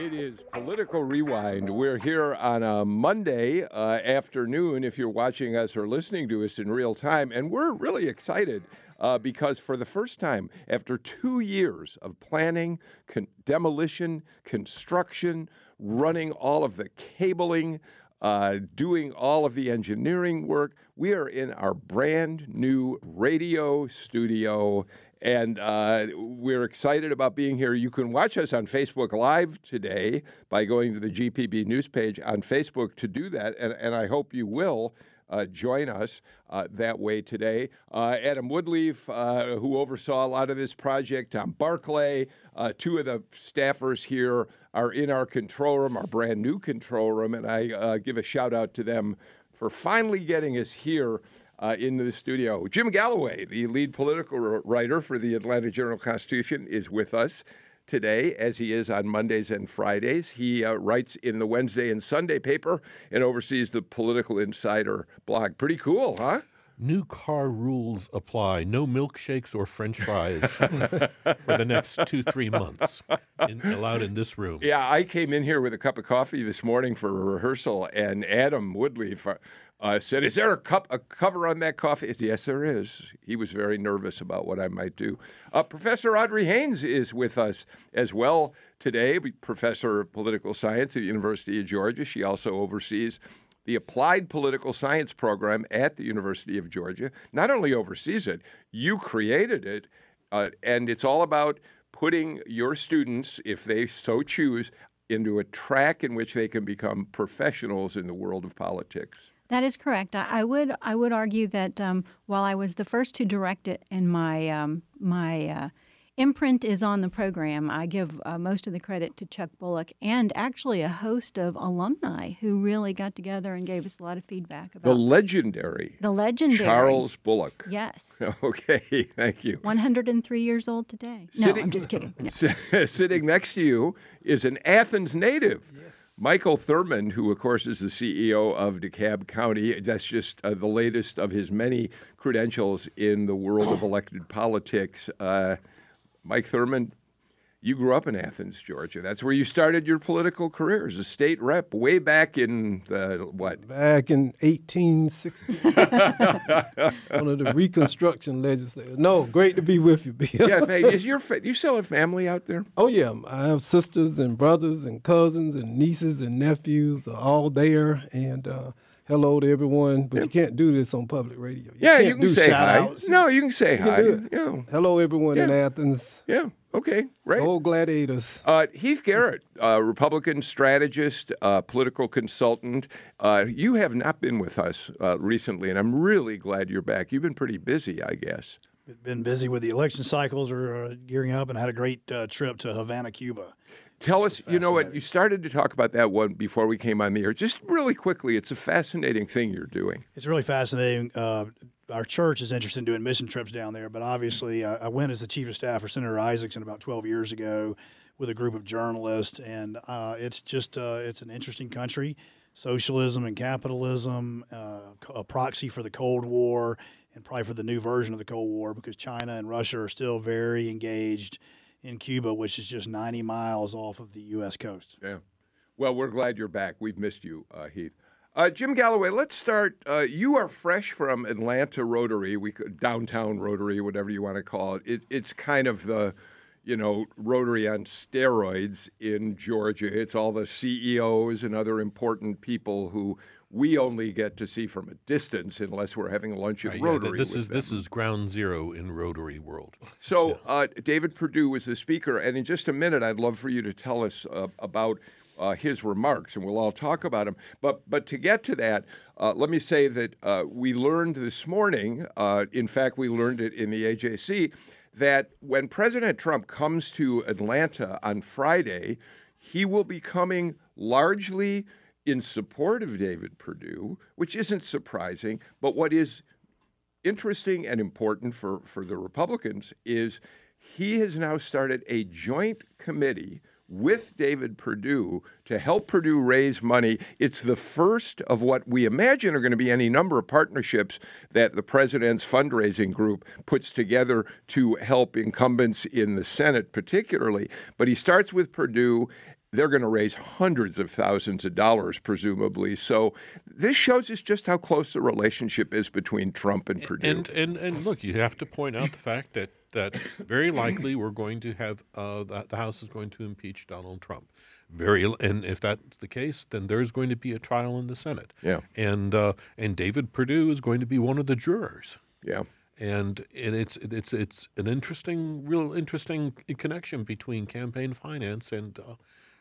It is Political Rewind. We're here on a Monday uh, afternoon if you're watching us or listening to us in real time. And we're really excited uh, because for the first time, after two years of planning, con- demolition, construction, running all of the cabling, uh, doing all of the engineering work, we are in our brand new radio studio and uh, we're excited about being here. You can watch us on Facebook Live today by going to the GPB news page on Facebook to do that. And, and I hope you will. Uh, join us uh, that way today. Uh, Adam Woodleaf, uh, who oversaw a lot of this project, Tom Barclay, uh, two of the staffers here are in our control room, our brand new control room, and I uh, give a shout out to them for finally getting us here uh, in the studio. Jim Galloway, the lead political writer for the Atlanta Journal Constitution, is with us today, as he is on Mondays and Fridays. He uh, writes in the Wednesday and Sunday paper and oversees the Political Insider blog. Pretty cool, huh? New car rules apply. No milkshakes or French fries for the next two, three months in, allowed in this room. Yeah, I came in here with a cup of coffee this morning for a rehearsal, and Adam Woodley, I uh, said, "Is there a cup a cover on that coffee?" Yes, there is. He was very nervous about what I might do. Uh, professor Audrey Haynes is with us as well today. Professor of political science at the University of Georgia. She also oversees the applied political science program at the University of Georgia. Not only oversees it, you created it, uh, and it's all about putting your students, if they so choose, into a track in which they can become professionals in the world of politics. That is correct. I, I would I would argue that um, while I was the first to direct it, and my um, my uh, imprint is on the program, I give uh, most of the credit to Chuck Bullock and actually a host of alumni who really got together and gave us a lot of feedback about the legendary the legendary Charles Bullock. Yes. Okay, thank you. 103 years old today. No, I'm just kidding. No. sitting next to you is an Athens native. Yes. Michael Thurmond, who, of course, is the CEO of DeKalb County, that's just uh, the latest of his many credentials in the world of elected politics. Uh, Mike Thurmond, you grew up in Athens, Georgia. That's where you started your political career as a state rep way back in the what? Back in 1860. One of the Reconstruction legislators. No, great to be with you, Bill. yeah, thank you. Is your fa- you still have family out there? Oh yeah, I have sisters and brothers and cousins and nieces and nephews all there, and. Uh, hello to everyone, but you can't do this on public radio. You yeah, you can say hi. Outs. No, you can say you hi. Can yeah. Hello, everyone yeah. in Athens. Yeah. Okay. Right. Old gladiators. Uh, Heath Garrett, uh, Republican strategist, uh, political consultant. Uh, you have not been with us uh, recently, and I'm really glad you're back. You've been pretty busy, I guess. Been busy with the election cycles, or uh, gearing up, and had a great trip to Havana, Cuba. Tell us, you know what, you started to talk about that one before we came on the air. Just really quickly, it's a fascinating thing you're doing. It's really fascinating. Uh, our church is interested in doing mission trips down there, but obviously, uh, I went as the chief of staff for Senator Isakson about 12 years ago with a group of journalists, and uh, it's just uh, it's an interesting country. Socialism and capitalism, uh, a proxy for the Cold War, and probably for the new version of the Cold War, because China and Russia are still very engaged in Cuba, which is just 90 miles off of the U.S. coast. Yeah. Well, we're glad you're back. We've missed you, uh, Heath. Uh, Jim Galloway, let's start. Uh, you are fresh from Atlanta Rotary, we downtown Rotary, whatever you want to call it. it. It's kind of the, you know, Rotary on steroids in Georgia. It's all the CEOs and other important people who we only get to see from a distance unless we're having lunch at uh, Rotary. Yeah, this is them. this is ground zero in Rotary world. So yeah. uh, David Perdue was the speaker, and in just a minute, I'd love for you to tell us uh, about. Uh, his remarks, and we'll all talk about him. But but to get to that, uh, let me say that uh, we learned this morning. in fact, we learned it in the AJC that when President Trump comes to Atlanta on Friday, he will be coming largely in support of David Perdue, which isn't surprising, but what is interesting and important for, for the Republicans is he has now started a joint committee with David Perdue to help Perdue raise money. It's the first of what we imagine are going to be any number of partnerships that the president's fundraising group puts together to help incumbents in the Senate, particularly. But he starts with Perdue. They're going to raise hundreds of thousands of dollars, presumably. So this shows us just how close the relationship is between Trump and Perdue. And and and look, you have to point out the fact that that very likely we're going to have uh, the, the House is going to impeach Donald Trump. Very, and if that's the case, then there's going to be a trial in the Senate. Yeah. And uh, and David Perdue is going to be one of the jurors. yeah. And and it's it's it's an interesting, real interesting connection between campaign finance and uh,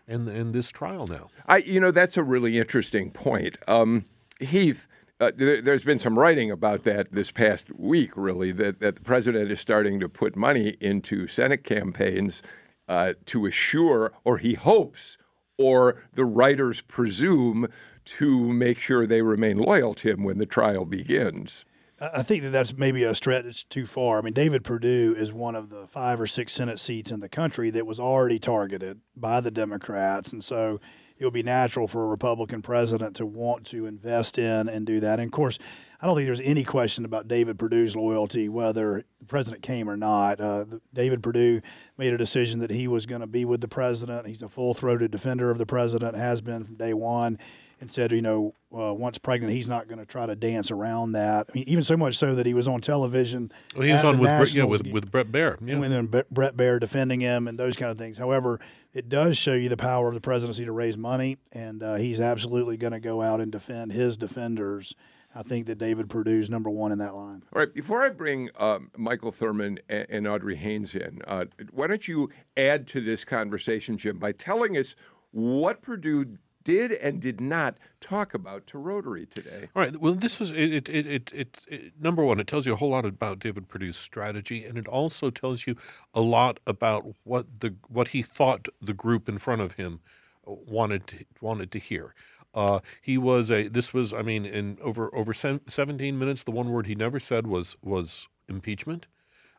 and this trial now. I, you know, that's a really interesting point. Um, Heath, uh, there, there's been some writing about that this past week, really, that, that the president is starting to put money into Senate campaigns uh, to assure, or he hopes, or the writers presume, to make sure they remain loyal to him when the trial begins. I think that that's maybe a stretch too far. I mean, David Perdue is one of the five or six Senate seats in the country that was already targeted by the Democrats, and so it would be natural for a Republican president to want to invest in and do that. And of course, I don't think there's any question about David Perdue's loyalty, whether the president came or not. Uh, the- David Perdue made a decision that he was going to be with the president. He's a full-throated defender of the president, has been from day one, and said, you know, uh, once pregnant, he's not going to try to dance around that. I mean, even so much so that he was on television. Well, he was on with Brett- yeah with with Bret Baier. Yeah. and then Bre- Bret Baier defending him and those kind of things. However, it does show you the power of the presidency to raise money, and uh, he's absolutely going to go out and defend his defenders. I think that David Perdue's number one in that line. All right, before I bring um, Michael Thurmond and, and Audrey Haynes in, uh, why don't you add to this conversation, Jim, by telling us what Perdue did and did not talk about to Rotary today? All right. Well, this was it. It, it, it, it. Number one, it tells you a whole lot about David Perdue's strategy, and it also tells you a lot about what the what he thought the group in front of him wanted to, wanted to hear. Uh, he was a. This was. I mean, in over over sev- seventeen minutes, the one word he never said was was impeachment.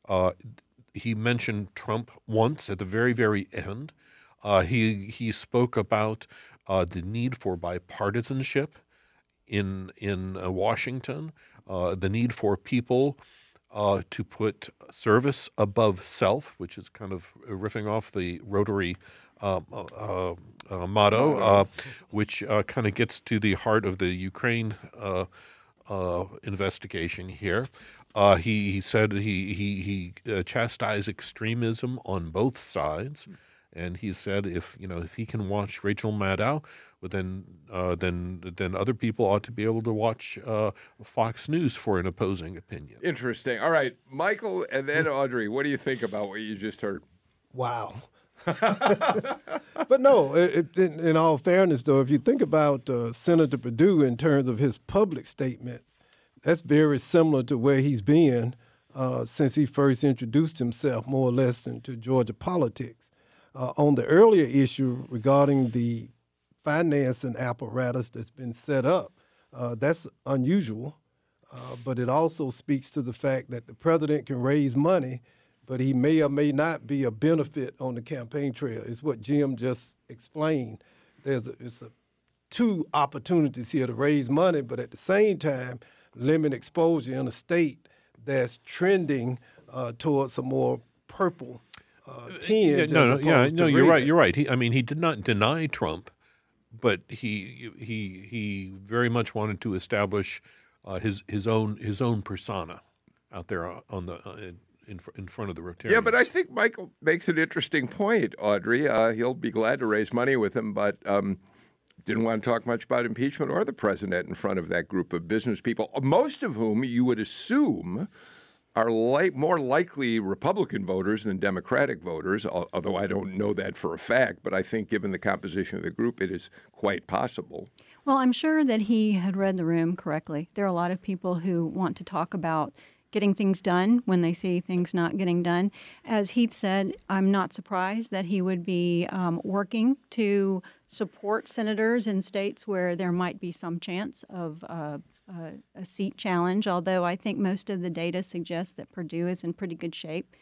Uh, he mentioned Trump once at the very very end. Uh, he he spoke about uh, the need for bipartisanship in in uh, Washington, uh, the need for people uh, to put service above self, which is kind of riffing off the Rotary uh, uh, uh, motto, uh, which uh, kind of gets to the heart of the Ukraine uh, uh, investigation here. Uh, he, he said he he he uh, chastised extremism on both sides, and he said if you know if he can watch Rachel Maddow, well, then uh, then then other people ought to be able to watch uh, Fox News for an opposing opinion. Interesting. All right, Michael and then Audrey, what do you think about what you just heard? Wow. but no, it, it- in, in all fairness, though, if you think about uh, Senator Perdue in terms of his public statements, that's very similar to where he's been uh, since he first introduced himself, more or less, into Georgia politics. Uh, on the earlier issue regarding the financing apparatus that's been set up, uh, that's unusual. Uh, but it also speaks to the fact that the president can raise money, but he may or may not be a benefit on the campaign trail. It's what Jim just explained. There's a, it's a, two opportunities here to raise money, but at the same time, limit exposure in a state that's trending uh, towards a more purple uh, tinge. no, no, yeah, no, you're right. red. You're right. He, I mean, he did not deny Trump, but he he he very much wanted to establish uh, his his own his own persona out there on the uh, in in in front of the Rotarians. Yeah, but I think Michael makes an interesting point, Audrey. Uh, he'll be glad to raise money with him, but um, didn't want to talk much about impeachment or the president in front of that group of business people, most of whom you would assume are like more likely Republican voters than Democratic voters, although I don't know that for a fact, but I think given the composition of the group, it is quite possible. Well, I'm sure that he had read the room correctly. There are a lot of people who want to talk about getting things done when they see things not getting done. As Heath said, I'm not surprised that he would be um, working to support senators in states where there might be some chance of. Uh, a, a seat challenge, although I think most of the data suggests that Perdue is in pretty good shape.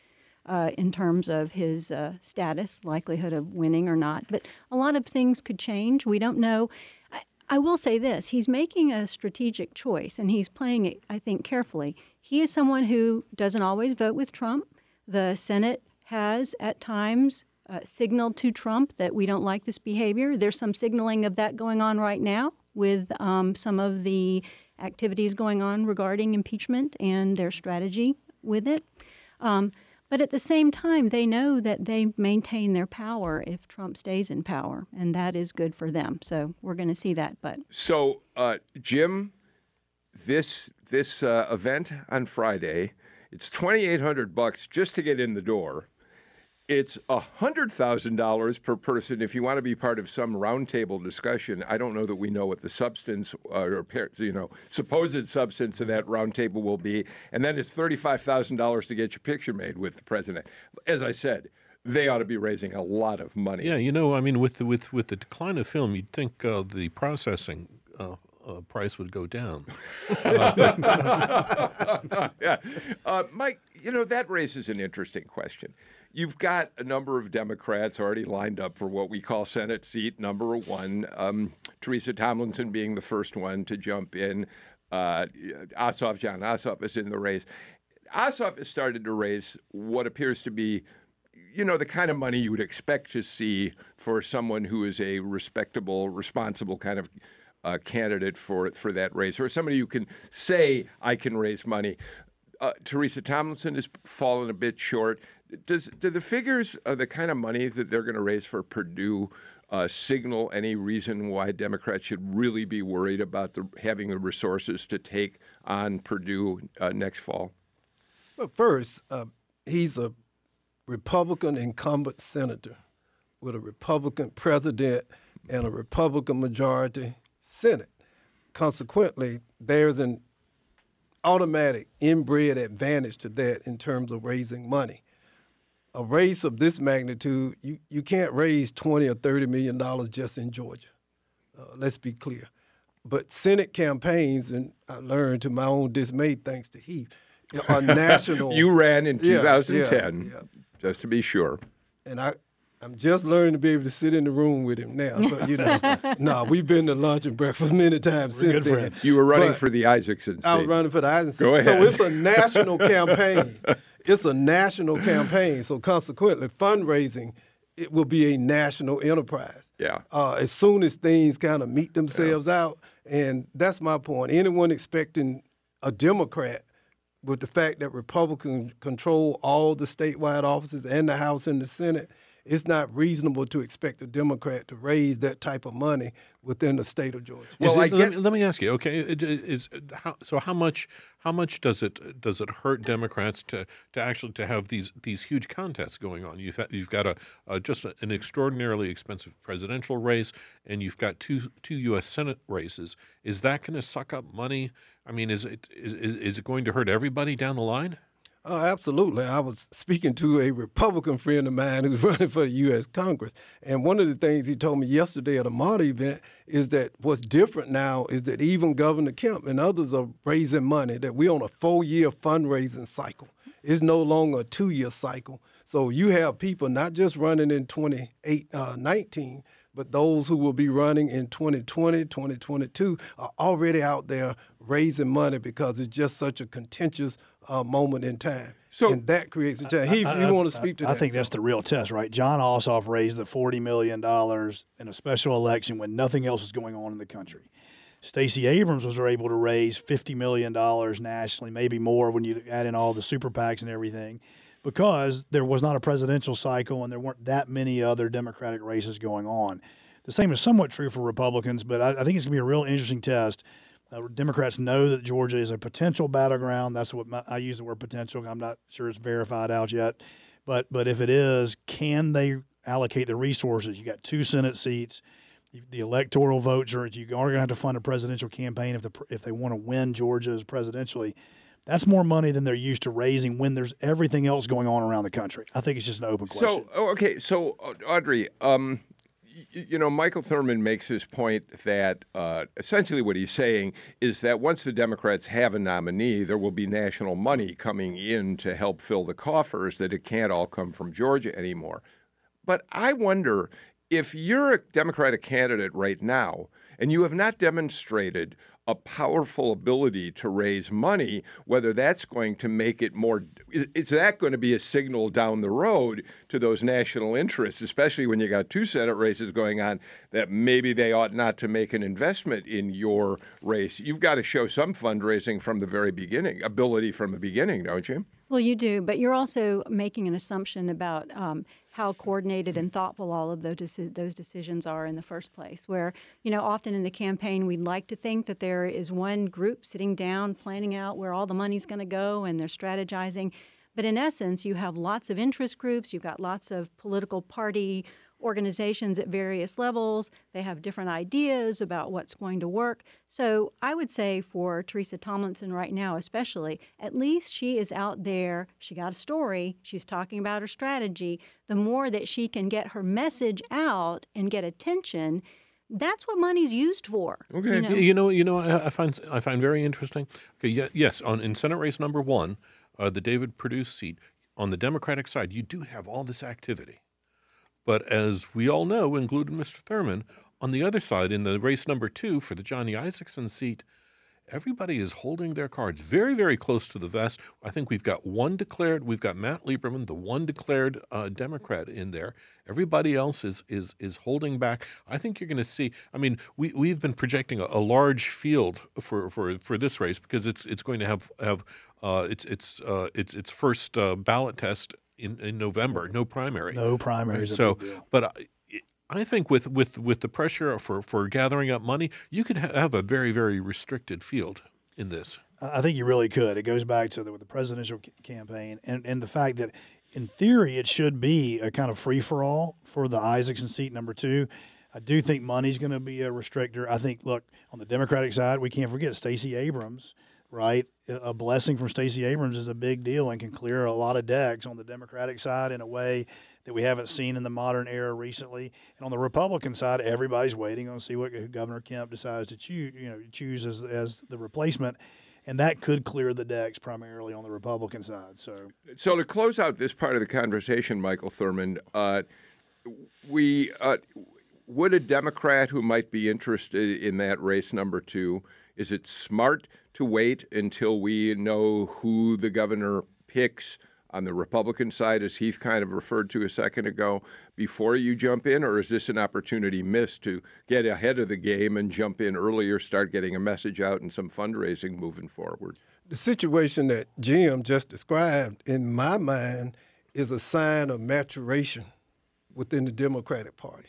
Uh, in terms of his uh, status, likelihood of winning or not. But a lot of things could change. We don't know. I, I will say this he's making a strategic choice and he's playing it, I think, carefully. He is someone who doesn't always vote with Trump. The Senate has at times uh, signaled to Trump that we don't like this behavior. There's some signaling of that going on right now with um, some of the activities going on regarding impeachment and their strategy with it. Um, but at the same time, they know that they maintain their power if Trump stays in power, and that is good for them. So we're going to see that. But So, uh, Jim, this this uh, event on Friday, it's twenty eight hundred bucks just to get in the door. It's hundred thousand dollars per person if you want to be part of some roundtable discussion. I don't know that we know what the substance uh, or you know supposed substance of that roundtable will be, and then it's thirty five thousand dollars to get your picture made with the president. As I said, they ought to be raising a lot of money. Yeah, you know, I mean, with the, with with the decline of film, you'd think uh, the processing uh, uh, price would go down. yeah. Uh, Mike, you know, that raises an interesting question. You've got a number of Democrats already lined up for what we call Senate seat number one. Um, Teresa Tomlinson being the first one to jump in. Uh, Ossoff, Jon Ossoff is in the race. Ossoff has started to raise what appears to be, you know, the kind of money you would expect to see for someone who is a respectable, responsible kind of uh, candidate for for that race, or somebody who can say, "I can raise money." Uh, Teresa Tomlinson has fallen a bit short. Does do the figures of the kind of money that they're going to raise for Perdue uh, signal any reason why Democrats should really be worried about the, having the resources to take on Perdue uh, next fall? Well, first, uh, he's a Republican incumbent senator with a Republican president and a Republican majority Senate. Consequently, there's an automatic inbred advantage to that in terms of raising money. A race of this magnitude, you, you can't raise 20 or 30 million dollars just in Georgia. Uh, let's be clear. But Senate campaigns, and I learned to my own dismay, thanks to Heath, are national. You ran in Yeah, 2010, yeah, yeah. just to be sure. and I, I'm just learning to be able to sit in the room with him now. But you know, no, we've been to lunch and breakfast many times since good then. friends. You were running But for the Isakson seat. I was running for the Isakson. Go So it's a national campaign. It's a national campaign. So consequently, fundraising it will be a national enterprise. Yeah. Uh, as soon as things kind of meet themselves out, and that's my point. Anyone expecting a Democrat with the fact that Republicans control all the statewide offices and the House and the Senate, it's not reasonable to expect a Democrat to raise that type of money within the state of Georgia. Well, it- I let, me, let me ask you. Okay, it- it- is how, so how much how much does it does it hurt Democrats to, to actually to have these these huge contests going on? You've had, you've got a, a just an extraordinarily expensive presidential race, and you've got two two U.S. Senate races. Is that going to suck up money? I mean, is it is, is is it going to hurt everybody down the line? Oh, absolutely. I was speaking to a Republican friend of mine who's running for the U.S. Congress. And one of the things he told me yesterday at a Marta event is that what's different now is that even Governor Kemp and others are raising money, that we're on a four year fundraising cycle. It's no longer a two year cycle. So you have people not just running in 2019, uh, 19, but those who will be running in 2020, 2022 are already out there raising money because it's just such a contentious uh, moment in time. So- and that creates a challenge. I- you want to speak to I that? think that's the real test, right? Jon Ossoff raised the forty million dollars in a special election when nothing else was going on in the country. Stacey Abrams was able to raise fifty million dollars nationally, maybe more when you add in all the super PACs and everything, because there was not a presidential cycle and there weren't that many other Democratic races going on. The same is somewhat true for Republicans, but I, I think it's going to be a real interesting test. Uh, Democrats know that Georgia is a potential battleground. That's what my, I use the word potential. I'm not sure it's verified out yet, but but if it is, can they allocate the resources? You got two Senate seats. The- electoral votes are you are going to have to fund a presidential campaign if the if they want to win Georgia as presidentially. That's more money than they're used to raising when there's everything else going on around the country. I think it's just an open question. So, oh, okay, so Audrey, um, you know, Michael Thurmond makes this point that uh, essentially what he's saying is that once the Democrats have a nominee, there will be national money coming in to help fill the coffers, that it can't all come from Georgia anymore. But I wonder if you're a Democratic candidate right now and you have not demonstrated a powerful ability to raise money, whether that's going to make it more, is that going to be a signal down the road to those national interests, especially when you got two Senate races going on, that maybe they ought not to make an investment in your race? You've got to show some fundraising from the very beginning, ability from the beginning, don't you? Well, you do, but you're also making an assumption about um, how coordinated and thoughtful all of those those decisions are in the first place. Where you know, often in a campaign, we'd like to think that there is one group sitting down, planning out where all the money's going to go, and they're strategizing. But in essence, you have lots of interest groups. You've got lots of political party organizations at various levels. They have different ideas about what's going to work. So I would say for Teresa Tomlinson right now, especially, at least she is out there. She got a story. She's talking about her strategy. The more that she can get her message out and get attention, that's what money's used for. Okay. You know, you know, you know I, I find I find very interesting. Okay, yeah, yes, on in Senate race number one, uh, the David Perdue seat on the Democratic side, you do have all this activity. But as we all know, including Mr. Thurmond, on the other side, in the race number two for the Johnny Isakson seat, everybody is holding their cards very, very close to the vest. I think we've got one declared. We've got Matt Lieberman, the one declared uh, Democrat, in there. Everybody else is is is holding back. I think you're going to see. I mean, we we've been projecting a, a, large field for, for for this race because it's it's going to have have uh, its its uh, its its first uh, ballot test in, in November, no primary. No primaries. So, but I, I think with, with, with the pressure for, for gathering up money, you could ha- have a very, very restricted field in this. I think you really could. It goes back to the, the presidential c- campaign and, and the fact that, in theory, it should be a kind of free for all for the Isakson seat number two. I do think money's going to be a restrictor. I think, look, on the Democratic side, we can't forget Stacey Abrams right? A blessing from Stacey Abrams is a big deal and can clear a lot of decks on the Democratic side in a way that we haven't seen in the modern era recently. And on the Republican side, everybody's waiting on to see what Governor Kemp decides to choose, you know, choose as, as the replacement. And that could clear the decks primarily on the Republican side. So, so to close out this part of the conversation, Michael Thurmond, uh, we uh, would a Democrat who might be interested in that race number two, is it smart to wait until we know who the governor picks on the Republican side, as Heath kind of referred to a second ago, before you jump in? Or is this an opportunity missed to get ahead of the game and jump in earlier, start getting a message out and some fundraising moving forward? The situation that Jim just described, in my mind, is a sign of maturation within the Democratic Party.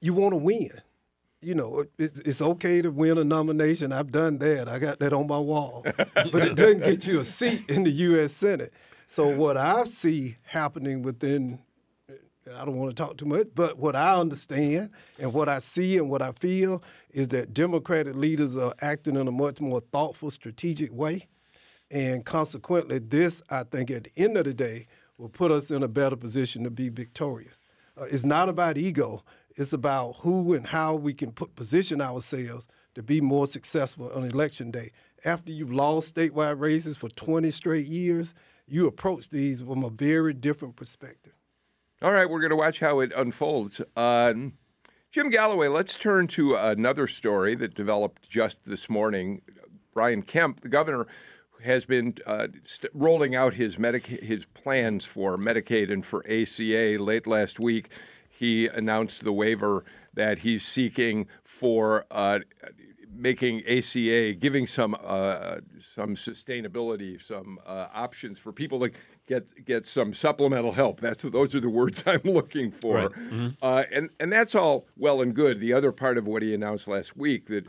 You want to win you know, it's, it's okay to win a nomination. I've done that. I got that on my wall. but it doesn't get you a seat in the U.S. Senate. So what I see happening within, I don't want to talk too much, but what I understand and what I see and what I feel is that Democratic leaders are acting in a much more thoughtful, strategic way. And consequently, this, I think, at the end of the day, will put us in a better position to be victorious. Uh, it's not about ego. It's about who and how we can put position ourselves to be more successful on election day. After you've lost statewide races for 20 straight years, you approach these from a very different perspective. All right, we're going to watch how it unfolds. Uh, Jim Galloway, let's turn to another story that developed just this morning. Brian Kemp, the governor, has been uh, st- rolling out his Medica- his plans for Medicaid and for ACA late last week he announced the waiver that he's seeking for uh, making ACA, giving some uh, some sustainability, some uh, options for people to get get some supplemental help. That's those are the words I'm looking for, right. mm-hmm. Uh, and and that's all well and good. The other part of what he announced last week that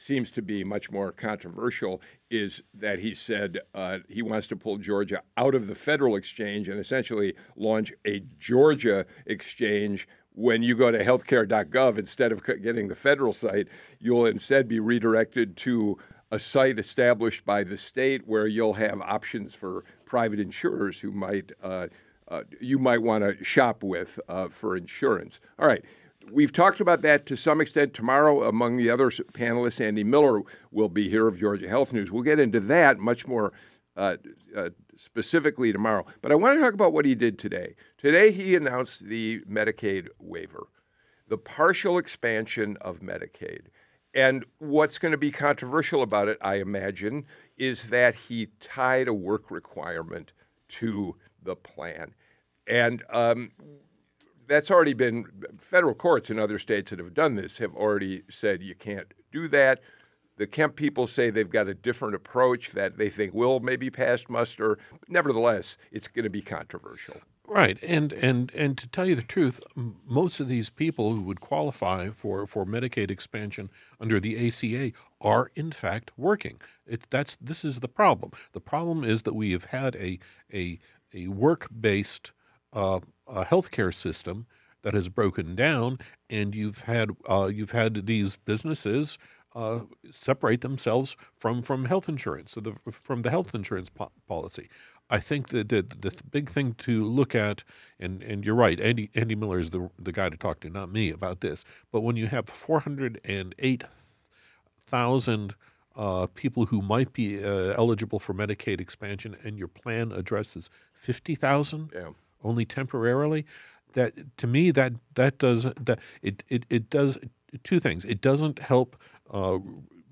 seems to be much more controversial is that he said uh, he wants to pull Georgia out of the federal exchange and essentially launch a Georgia exchange. When you go to healthcare.gov, instead of getting the federal site, you'll instead be redirected to a site established by the state where you'll have options for private insurers who might uh, uh, you might want to shop with uh, for insurance. All right. We've talked about that to some extent tomorrow. Among the other panelists, Andy Miller will be here of Georgia Health News. We'll get into that much more uh, uh, specifically tomorrow. But I want to talk about what he did today. Today, he announced the Medicaid waiver, the partial expansion of Medicaid. And what's going to be controversial about it, I imagine, is that he tied a work requirement to the plan. And um, that's already been, federal courts in other states that have done this have already said you can't do that. The Kemp people say they've got a different approach that they think will maybe pass muster. Nevertheless, it's going to be controversial. Right, and and and to tell you the truth, most of these people who would qualify for for Medicaid expansion under the ACA are in fact working. It, that's this is the problem. The problem is that we have had a a a work based uh, uh, healthcare system that has broken down, and you've had uh, you've had these businesses uh, separate themselves from from health insurance, so the, from the health insurance po- policy. I think that the, the big thing to look at, and, and you're right, Andy Andy Miller is the the guy to talk to, not me, about this. But when you have 408,000 uh, people who might be uh, eligible for Medicaid expansion, and your plan addresses 50,000 Yeah. Only temporarily, that to me that that does that it it, it does two things. It doesn't help uh,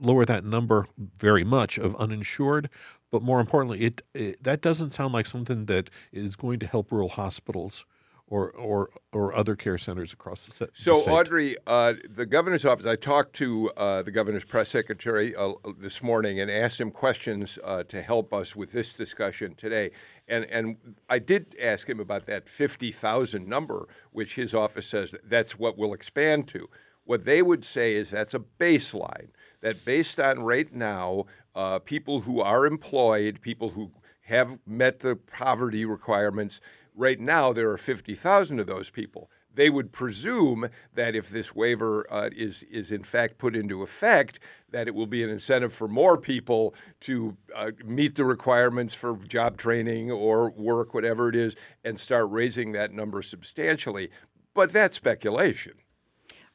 lower that number very much of uninsured, but more importantly, it, it that doesn't sound like something that is going to help rural hospitals or or or other care centers across the, se- the So, state. Audrey, uh, the governor's office, I talked to uh, the governor's press secretary uh, this morning and asked him questions uh, to help us with this discussion today. And, and I did ask him about that 50,000 number, which his office says that's what we'll expand to. What they would say is that's a baseline, that based on right now, uh, people who are employed, people who have met the poverty requirements, right now there are 50,000 of those people. They would presume that if this waiver uh, is is in fact put into effect, that it will be an incentive for more people to uh, meet the requirements for job training or work, whatever it is, and start raising that number substantially. But that's speculation.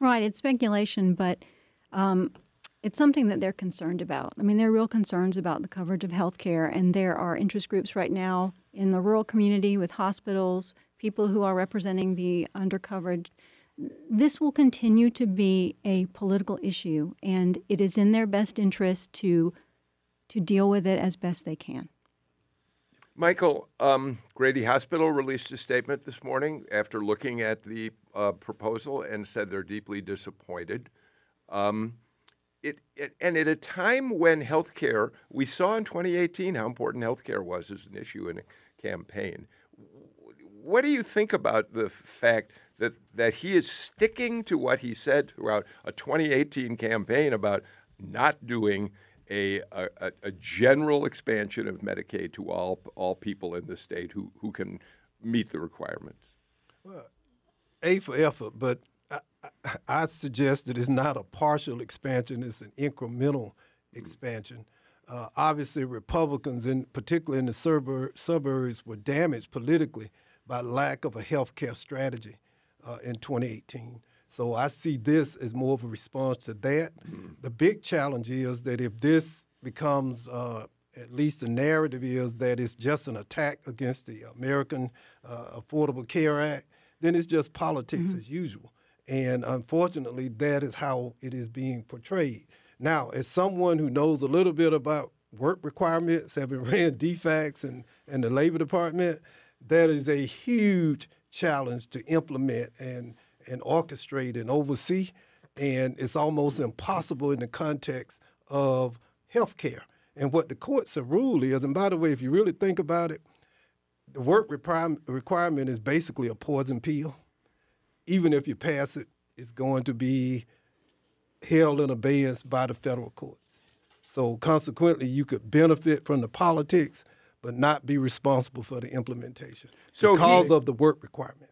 Right, it's speculation, but um, it's something that they're concerned about. I mean, there are real concerns about the coverage of health care, and there are interest groups right now in the rural community with hospitals, people who are representing the undercovered. This will continue to be a political issue, and it is in their best interest to to deal with it as best they can. Michael, um, Grady Hospital released a statement this morning after looking at the uh, proposal and said they're deeply disappointed. Um, it, it, and at a time when healthcare, we saw in 2018 how important healthcare was as an issue in a campaign. What do you think about the fact that, that he is sticking to what he said throughout a 2018 campaign about not doing a, a, a general expansion of Medicaid to all all people in the state who, who can meet the requirements. Well, a for effort, but I, I, I suggest that it's not a partial expansion; it's an incremental expansion. Uh, obviously, Republicans, in particularly in the suburb, suburbs, were damaged politically by lack of a health care strategy uh, in 2018. So I see this as more of a response to that. The big challenge is that if this becomes, uh, at least the narrative is that it's just an attack against the American uh, Affordable Care Act, then it's just politics as usual. And unfortunately, that is how it is being portrayed. Now, as someone who knows a little bit about work requirements, having ran DFACs and, and the Labor Department, that is a huge challenge to implement and, and orchestrate and oversee. And it's almost impossible in the context of healthcare. And what the courts have ruled is, and by the way, if you really think about it, the work requirement, requirement is basically a poison pill. Even if you pass it, it's going to be held in abeyance by the federal courts. So consequently, you could benefit from the politics, but not be responsible for the implementation So he- because of the work requirement.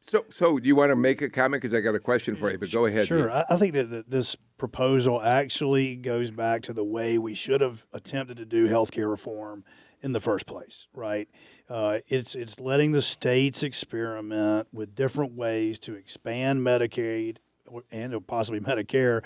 So, so do you want to make a comment? Because I got a question for you, but go ahead. Sure. I, I think that th- this proposal actually goes back to the way we should have attempted to do healthcare reform in the first place, right? Uh, it's it's letting the states experiment with different ways to expand Medicaid and possibly Medicare,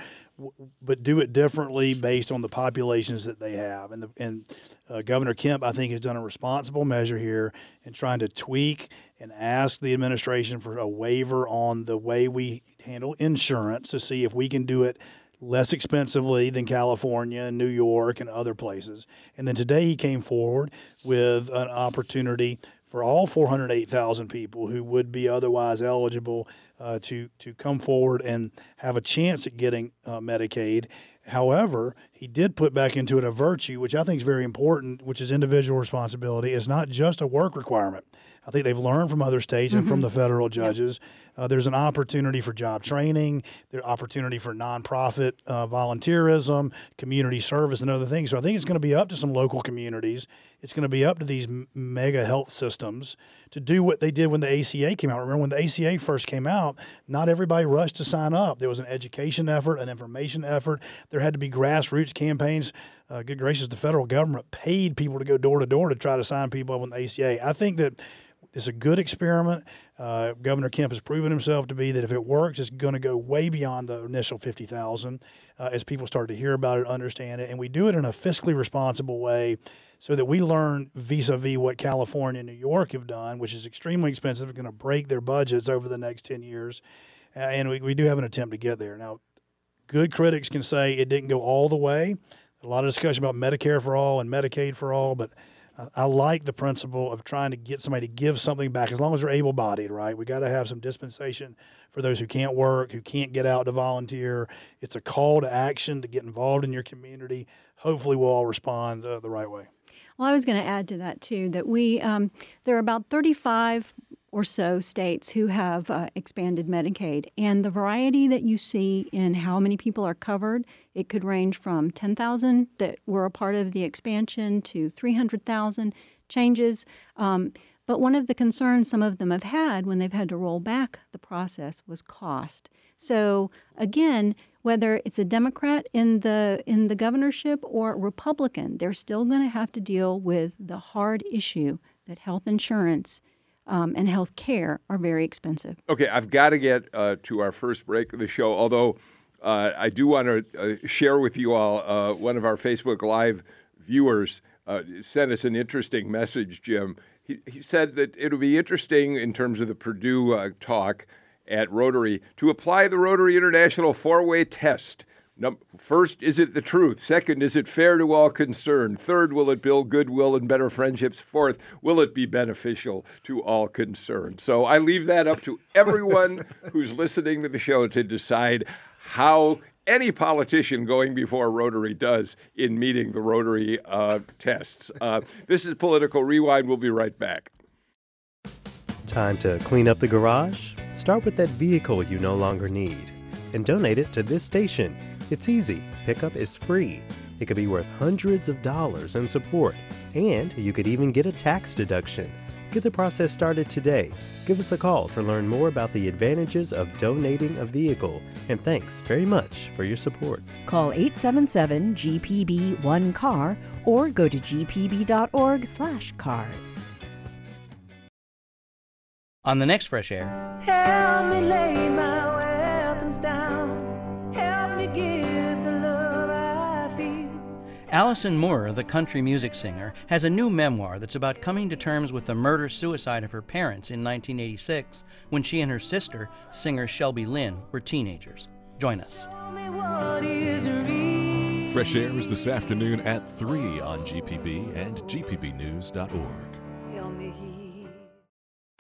but do it differently based on the populations that they have. And the, and uh, Governor Kemp, I think, has done a responsible measure here in trying to tweak and ask the administration for a waiver on the way we handle insurance to see if we can do it less expensively than California and New York and other places. And then today he came forward with an opportunity for all 408,000 people who would be otherwise eligible uh, to to come forward and have a chance at getting uh, Medicaid. However, he did put back into it a virtue, which I think is very important, which is individual responsibility. It's not just a work requirement. I think they've learned from other states and mm-hmm. from the federal judges. Uh, there's an opportunity for job training, there's opportunity for nonprofit uh, volunteerism, community service, and other things. So I think it's going to be up to some local communities. It's going to be up to these mega health systems to do what they did when the ACA came out. Remember when the ACA first came out, not everybody rushed to sign up. There was an education effort, an information effort. There had to be grassroots campaigns. Uh, good gracious, the federal government paid people to go door to door to try to sign people up on the ACA. I think that it's a good experiment. Uh, Governor Kemp has proven himself to be that if it works, it's going to go way beyond the initial 50,000 uh, as people start to hear about it, understand it, and we do it in a fiscally responsible way so that we learn vis-a-vis what California and New York have done, which is extremely expensive, going to break their budgets over the next 10 years. Uh, and we, we do have an attempt to get there. Now, good critics can say it didn't go all the way. A lot of discussion about Medicare for all and Medicaid for all, but – I like the principle of trying to get somebody to give something back as long as they're able bodied, right? We got to have some dispensation for those who can't work, who can't get out to volunteer. It's a call to action to get involved in your community. Hopefully, we'll all respond uh, the right way. Well, I was going to add to that too that we um, there are about 35 or so states who have uh, expanded Medicaid. And the variety that you see in how many people are covered, it could range from 10,000 that were a part of the expansion to 300,000 changes. Um, but one of the concerns some of them have had when they've had to roll back the process was cost. So again, whether it's a Democrat in the in the governorship or Republican, they're still going to have to deal with the hard issue that health insurance um, and health care are very expensive. Okay, I've got to get uh, to our first break of the show, although uh, I do want to uh, share with you all uh, one of our Facebook Live viewers uh, sent us an interesting message, Jim. He, he said that it would be interesting in terms of the Perdue uh, talk at Rotary to apply the Rotary International four way test First, is it the truth? Second, is it fair to all concerned? Third, will it build goodwill and better friendships? Fourth, will it be beneficial to all concerned? So I leave that up to everyone who's listening to the show to decide how any politician going before Rotary does in meeting the Rotary uh, tests. Uh, this is Political Rewind. We'll be right back. Time to clean up the garage? Start with that vehicle you no longer need and donate it to this station. It's easy, pickup is free. It could be worth hundreds of dollars in support, and you could even get a tax deduction. Get the process started today. Give us a call to learn more about the advantages of donating a vehicle. And thanks very much for your support. Call 877 GPB 1 car or go to gpb.org/cars. On the next fresh air. Help me lay my weapons down. Allison Moorer, the country music singer, has a new memoir that's about coming to terms with the murder suicide of her parents in 1986 when she and her sister, singer Shelby Lynne, were teenagers. Join us. Fresh Air is this afternoon at 3 on GPB and GPBnews.org.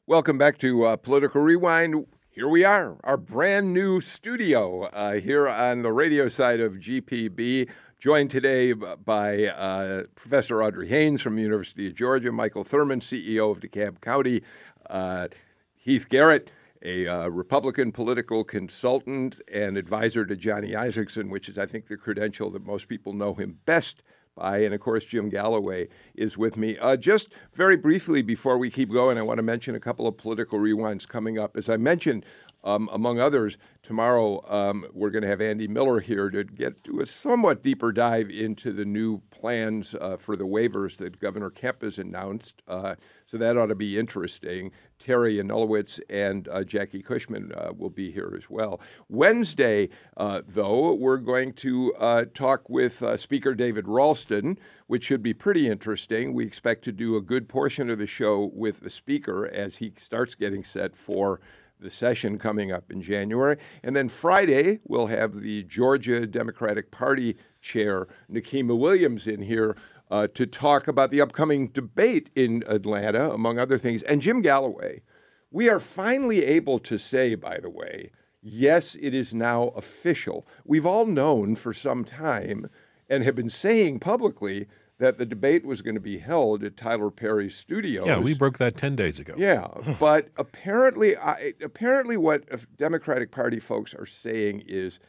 Welcome back to uh, Political Rewind. Here we are, our brand new studio uh, here on the radio side of GPB. Joined today by uh, Professor Audrey Haynes from the University of Georgia, Michael Thurmond, CEO of DeKalb County, uh, Heath Garrett, a uh, Republican political consultant and advisor to Johnny Isakson, which is, I think, the credential that most people know him best by. And of course, Jim Galloway is with me. Uh, just very briefly before we keep going, I want to mention a couple of political rewinds coming up. As I mentioned, Um, among others, tomorrow um, we're going to have Andy Miller here to get to a somewhat deeper dive into the new plans uh, for the waivers that Governor Kemp has announced. Uh, so that ought to be interesting. Teri Anulewicz and uh, Jackie Cushman uh, will be here as well. Wednesday, uh, though, we're going to uh, talk with Speaker David Ralston, which should be pretty interesting. We expect to do a good portion of the show with the Speaker as he starts getting set for the session coming up in January. And then Friday, we'll have the Georgia Democratic Party chair, Nikema Williams, in here uh, to talk about the upcoming debate in Atlanta, among other things. And Jim Galloway, we are finally able to say, by the way, yes, it is now official. We've all known for some time and have been saying publicly that the debate was going to be held at Tyler Perry's studio. Yeah, we broke that ten days ago. Yeah, but apparently, I, apparently, what Democratic Party folks are saying is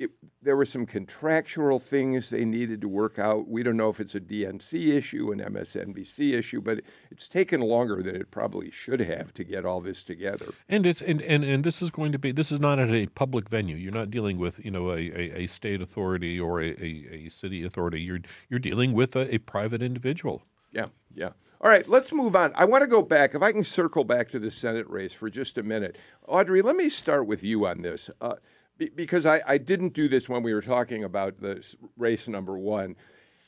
it, there were some contractual things they needed to work out. We don't know if it's a DNC issue, an MSNBC issue, but it's taken longer than it probably should have to get all this together. And it's and, and, and this is going to be this is not at a public venue. You're not dealing with you know a, a, a state authority or a, a, a, city authority. You're you're dealing with a, a private individual. Yeah, yeah. All right, let's move on. I want to go back, if I can circle back to the Senate race for just a minute. Audrey, let me start with you on this. Uh, because I, I didn't do this when we were talking about the race number one.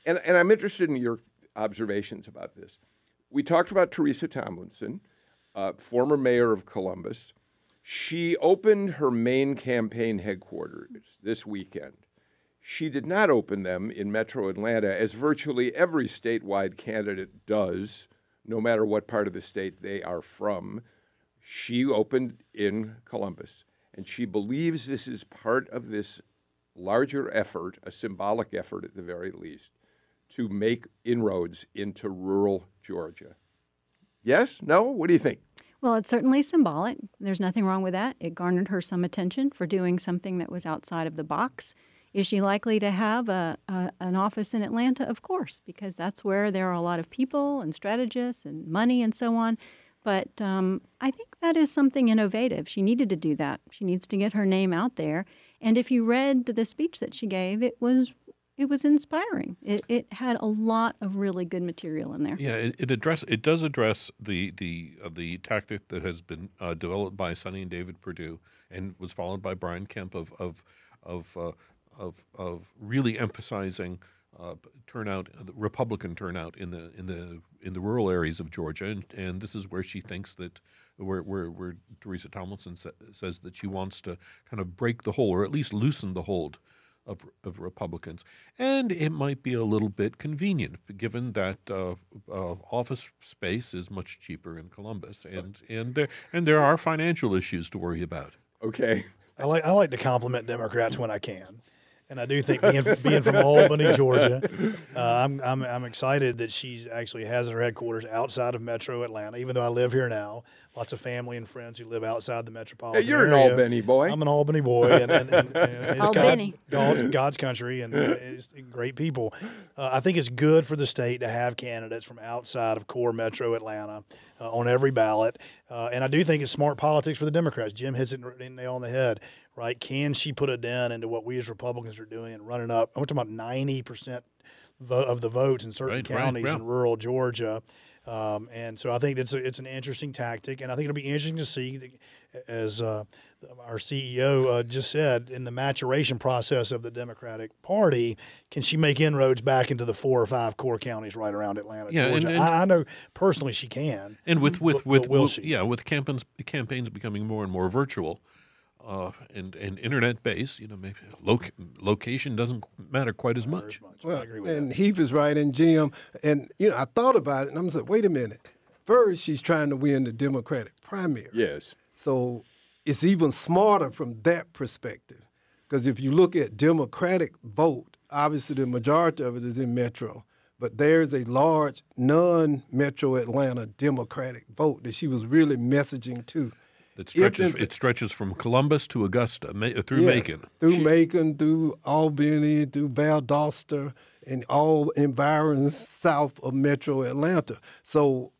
And, and I'm interested in your observations about this. We talked about Teresa Tomlinson, uh, former mayor of Columbus. She opened her main campaign headquarters this weekend. She did not open them in metro Atlanta, as virtually every statewide candidate does, no matter what part of the state they are from. She opened in Columbus. And she believes this is part of this larger effort, a symbolic effort at the very least, to make inroads into rural Georgia. Yes? No? What do you think? Well, it's certainly symbolic. There's nothing wrong with that. It garnered her some attention for doing something that was outside of the box. Is she likely to have a, a, an office in Atlanta? Of course, because that's where there are a lot of people and strategists and money and so on. But um, I think that is something innovative. She needed to do that. She needs to get her name out there. And if you read the speech that she gave, it was it was inspiring. It, it had a lot of really good material in there. Yeah, it, it address it does address the the uh, the tactic that has been uh, developed by Sonny and David Perdue and was followed by Brian Kemp of of of uh, of, of really emphasizing uh, turnout, Republican turnout in the in the in the rural areas of Georgia, and, and this is where she thinks that where where, where Teresa Tomlinson sa- says that she wants to kind of break the hold or at least loosen the hold of of Republicans, and it might be a little bit convenient given that uh, uh, office space is much cheaper in Columbus, and and there and there are financial issues to worry about. Okay. I like I like to compliment Democrats when I can. And I do think being, being from Albany, Georgia, uh, I'm, I'm, I'm excited that she actually has her headquarters outside of Metro Atlanta. Even though I live here now, lots of family and friends who live outside the metropolitan. Hey, you're area. an Albany boy. I'm an Albany boy, and, and, and, and it's Albany. God, God's, God's country, and it's great people. Uh, I think it's good for the state to have candidates from outside of core Metro Atlanta uh, on every ballot, uh, and I do think it's smart politics for the Democrats. Jim hits it in nail on the head right? Can she put a dent into what we as Republicans are doing and running up? I'm talking about 90% of the votes in certain right, counties right, in rural Georgia. Um, and so I think it's a, it's an interesting tactic, and I think it'll be interesting to see, as uh, our CEO uh, just said, in the maturation process of the Democratic Party, can she make inroads back into the four or five core counties right around Atlanta, yeah, Georgia? And, and, I, I, know personally she can. And with with but, with, but will with she? yeah, with campaigns campaigns becoming more and more virtual, uh, and and internet based, you know, maybe loc- location doesn't matter quite as much. Well, and Heath is right, and Jim, and you know, I thought about it, and I'm like, wait a minute. First, she's trying to win the Democratic primary. Yes. So it's even smarter from that perspective, because if you look at Democratic vote, obviously the majority of it is in Metro, but there's a large non-Metro Atlanta Democratic vote that she was really messaging to. That stretches it stretches from Columbus to Augusta Ma- uh, through yeah, Macon. Through Macon, through Albany, through Valdosta, and all environs south of Metro Atlanta. So,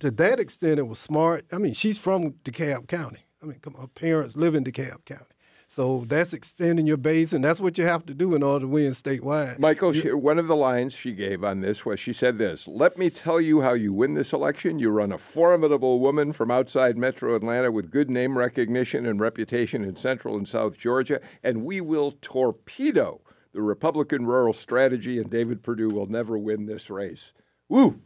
to that extent, it was smart. I mean, she's from DeKalb County. I mean, come on, parents live in DeKalb County. So that's extending your base, and that's what you have to do in order to win statewide. Michael, she, one of the lines she gave on this was she said this Let me tell you how you win this election. You run a formidable woman from outside metro Atlanta with good name recognition and reputation in central and south Georgia, and we will torpedo the Republican rural strategy, and David Perdue will never win this race. Woo!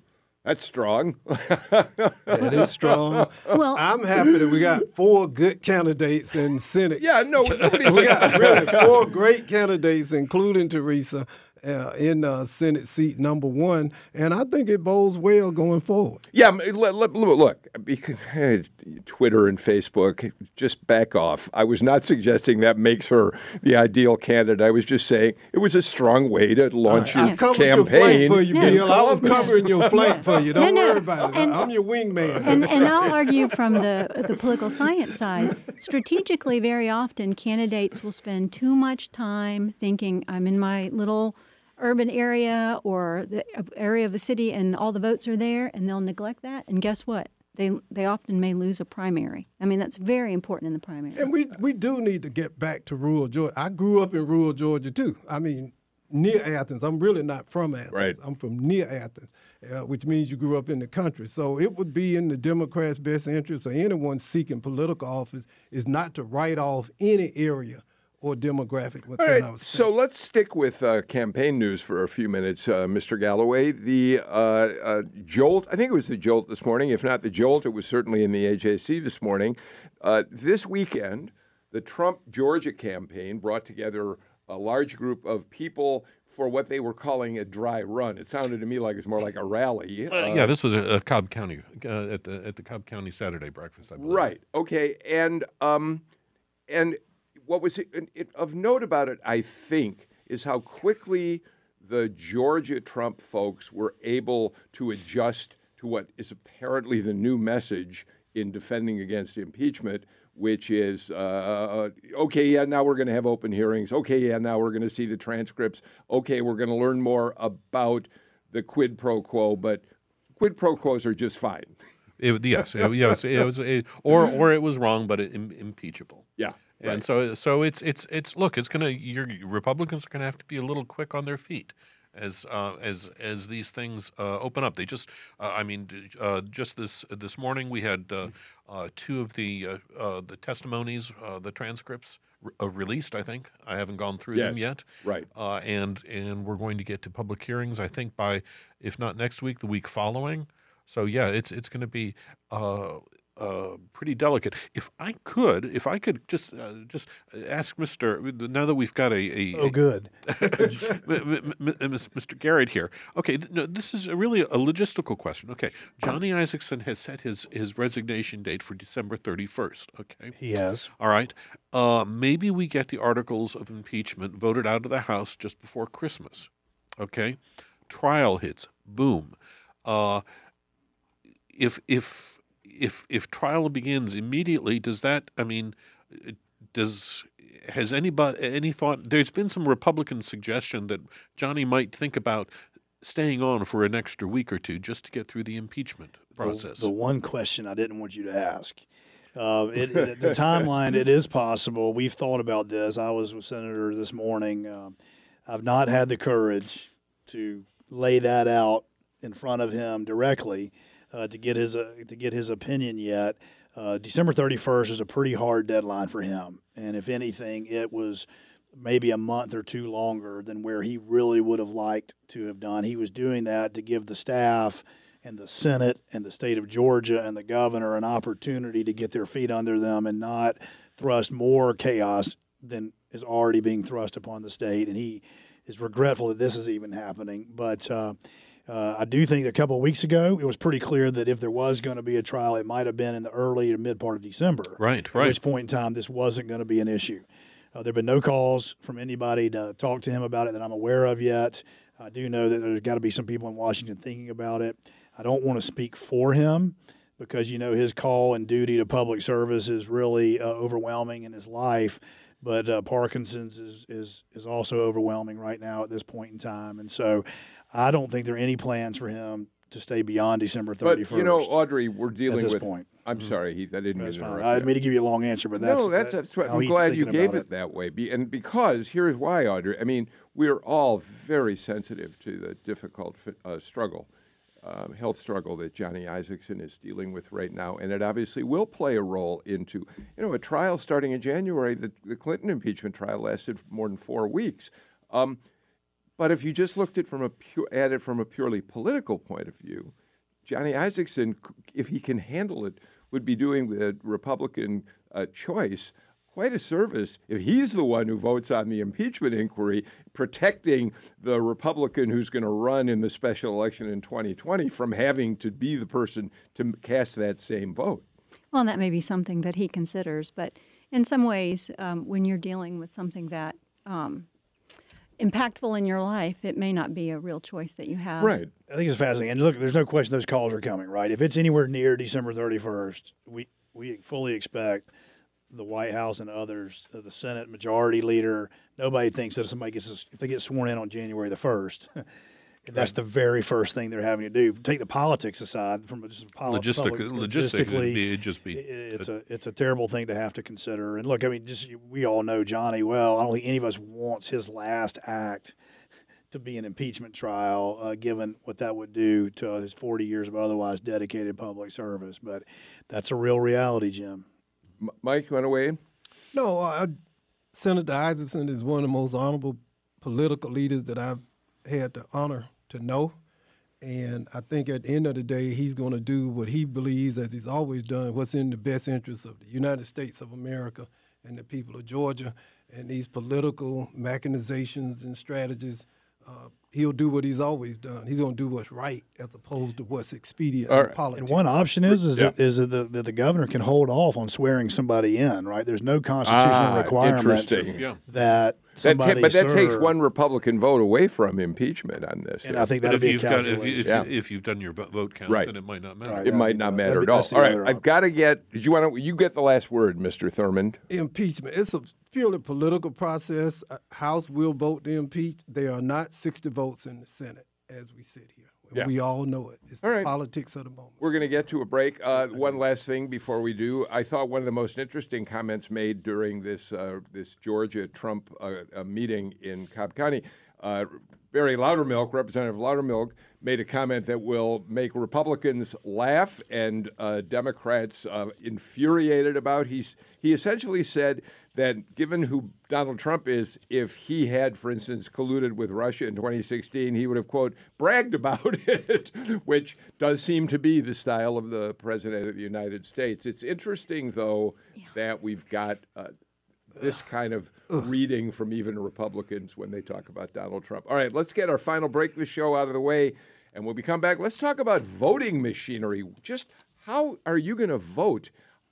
That's strong. that is strong. Well, I'm happy that we got four good candidates in Senate. Yeah, no, we got really four great candidates, including Teresa, uh, in uh, Senate seat number one, and I think it bodes well going forward. Yeah, look, look, look because, Twitter and Facebook, just back off. I was not suggesting that makes her the ideal candidate. I was just saying it was a strong way to launch I, your I campaign. Your for you, Yeah. Bill. I was covering your flank for you. Don't No, no. worry about it. And- I'm your wingman. and, and I'll argue from the the political science side. Strategically, very often candidates will spend too much time thinking, "I'm in my little urban area or the area of the city, and all the votes are there," and they'll neglect that. And guess what? They they often may lose a primary. I mean, that's very important in the primary. And we we do need to get back to rural Georgia. I grew up in rural Georgia too. I mean, near Athens. I'm really not from Athens. Right. I'm from near Athens, uh, which means you grew up in the country. So it would be in the Democrats' best interest or anyone seeking political office is not to write off any area or demographic within All right, our state. so let's stick with uh, campaign news for a few minutes, uh, Mr. Galloway. The uh, uh, Jolt, I think it was the Jolt this morning. If not the Jolt, it was certainly in the AJC this morning. Uh, this weekend, the Trump Georgia campaign brought together a large group of people for what they were calling a dry run. It sounded to me like it's more like a rally. Uh, yeah, this was a, a Cobb County uh, at the at the Cobb County Saturday breakfast. I believe. Right. Okay. And um, and what was it, it, of note about it, I think, is how quickly the Georgia Trump folks were able to adjust to what is apparently the new message in defending against impeachment, which is uh, okay, yeah, now we're going to have open hearings. Okay, yeah, now we're going to see the transcripts. Okay, we're going to learn more about the quid pro quo, but quid pro quos are just fine. It, yes, it, yes, it was, it, or or it was wrong, but impeachable. Yeah. And so, so it's it's it's look, it's gonna your Republicans are gonna have to be a little quick on their feet as uh, as as these things uh, open up. They just, uh, I mean, uh, just this this morning we had uh, uh, two of the the testimonies, uh, the transcripts re- released. I think I haven't gone through them Yes, yet. right. Uh, and and we're going to get to public hearings. I think by if not next week, the week following. So yeah, it's it's going to be uh, pretty delicate. If I could, if I could just uh, just ask Mister now that we've got a, a Oh, good. Mr. Garrett here. Okay, no, this is a really a logistical question. Okay, Johnny Isakson has set his his resignation date for December thirty first. Okay, He has. all right. Uh, maybe we get the articles of impeachment voted out of the House just before Christmas. Okay, trial hits. Boom. Uh, if if if if trial begins immediately, does that? I mean, does has anybody any thought? There's been some Republican suggestion that Johnny might think about staying on for an extra week or two just to get through the impeachment process. The, one question I didn't want you to ask. Uh, it, the, the timeline, it is possible. We've thought about this. I was with Senator this morning. Um, I've not had the courage to lay that out in front of him directly uh, to get his uh, to get his opinion yet. Uh, December 31st is a pretty hard deadline for him, and if anything, it was maybe a month or two longer than where he really would have liked to have done. He was doing that to give the staff and the Senate and the state of Georgia and the governor an opportunity to get their feet under them and not thrust more chaos than is already being thrust upon the state. And he is regretful that this is even happening. But uh, uh, I do think that a couple of weeks ago, it was pretty clear that if there was going to be a trial, it might have been in the early to mid part of December. Right, right. At which point in time, this wasn't going to be an issue. Uh, there have been no calls from anybody to talk to him about it that I'm aware of yet. I do know that there's got to be some people in Washington thinking about it. I don't want to speak for him because you know his call and duty to public service is really uh, overwhelming in his life. But uh, Parkinson's is, is is also overwhelming right now at this point in time, and so I don't think there are any plans for him to stay beyond December 31st. But 31st. you know, Audrey, we're dealing this with point. I'm sorry, Heath. I didn't That's mean to fine. I didn't mean to give you a long answer, but that's no, that's, that- that's what, I'm glad you gave about it that way. Be, and because here's why, Audrey. I mean, we're all very sensitive to the difficult uh, struggle, um, health struggle that Johnny Isakson is dealing with right now, and it obviously will play a role into you know a trial starting in January. The, the Clinton impeachment trial lasted more than four weeks. Um, but if you just looked at from a at it from a purely political point of view, Johnny Isakson, if he can handle it, would be doing the Republican uh, choice quite a service if he's the one who votes on the impeachment inquiry, protecting the Republican who's going to run in the special election in 2020 from having to be the person to cast that same vote. Well, that may be something that he considers, but in some ways, um, when you're dealing with something that um, impactful in your life, it may not be a real choice that you have. Right. I think it's fascinating. And look, there's no question those calls are coming, right? If it's anywhere near December 31st, we we fully expect the White House and others, uh, the Senate Majority Leader, nobody thinks that if somebody gets if they get sworn in on January the first. That's the very first thing they're having to do. Take the politics aside from just a poli- Logistic- public- logistically, it'd be- it'd just be- it's a it's a terrible thing to have to consider. And look, I mean, just we all know Johnny well. I don't think any of us wants his last act to be an impeachment trial, uh, given what that would do to his 40 years of otherwise dedicated public service. But that's a real reality, Jim. M- Mike, you want to weigh in? No, I, Senator Isakson is one of the most honorable political leaders that I've had the honor to know. And I think at the end of the day, he's going to do what he believes, as he's always done, what's in the best interest of the United States of America and the people of Georgia. And these political machinations and strategies, uh, he'll do what he's always done. He's going to do what's right as opposed to what's expedient in politics. And one option is is, Yeah. that, is that the, that the governor can hold off on swearing somebody in, right? There's no constitutional Ah, requirement interesting. that That somebody ta- but that takes one Republican vote away from impeachment on this. And I think that'd if be a you've got if, you, if, Yeah. you, if you've done your vote count, Right. then it might not matter. it might not matter at all. All right, I've got to get. Did you want to? You get the last word, Mr. Thurmond. impeachment. It's a purely political process. Uh, House will vote to impeach. There are not 60 votes in the Senate as we sit here. Yeah. We all know it. It's All the right. politics of the moment. We're going to get to a break. Uh, one last thing before we do. I thought one of the most interesting comments made during this uh, this Georgia Trump uh, uh, meeting in Cobb County, uh, Barry Loudermilk, Representative Loudermilk, made a comment that will make Republicans laugh and uh, Democrats uh, infuriated about. He's he essentially said that given who Donald Trump is, if he had, for instance, colluded with Russia in 2016, he would have, quote, bragged about it, which does seem to be the style of the President of the United States. It's interesting, though, that we've got uh, this kind of reading from even Republicans when they talk about Donald Trump. All right, let's get our final break of the show out of the way. And when we come back, let's talk about voting machinery. Just how are you going to vote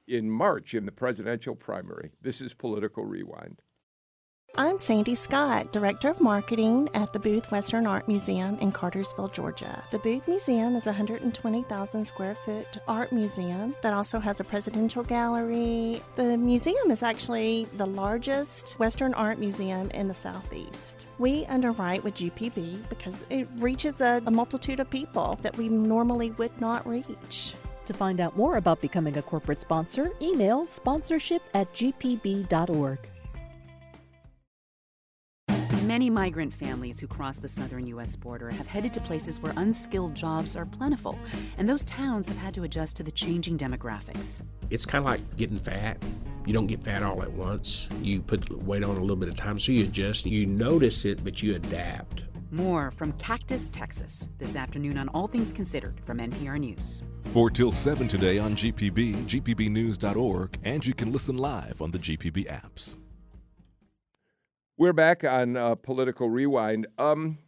in March in the presidential primary? This is Political Rewind. I'm Sandy Scott, Director of Marketing at the Booth Western Art Museum in Cartersville, Georgia. The Booth Museum is a 120,000 square foot art museum that also has a presidential gallery. The museum is actually the largest Western art museum in the Southeast. We underwrite with GPB because it reaches a, a multitude of people that we normally would not reach. To find out more about becoming a corporate sponsor, email sponsorship at gpb.org. Many migrant families who cross the southern U.S. border have headed to places where unskilled jobs are plentiful, and those towns have had to adjust to the changing demographics. It's kind of like getting fat. You don't get fat all at once. You put weight on a little bit of time, so you adjust. You notice it, but you adapt. More from Cactus, Texas, this afternoon on All Things Considered from NPR News. 4 till 7 today on GPB, gpbnews.org, and you can listen live on the GPB apps. We're back on uh, Political Rewind. Um,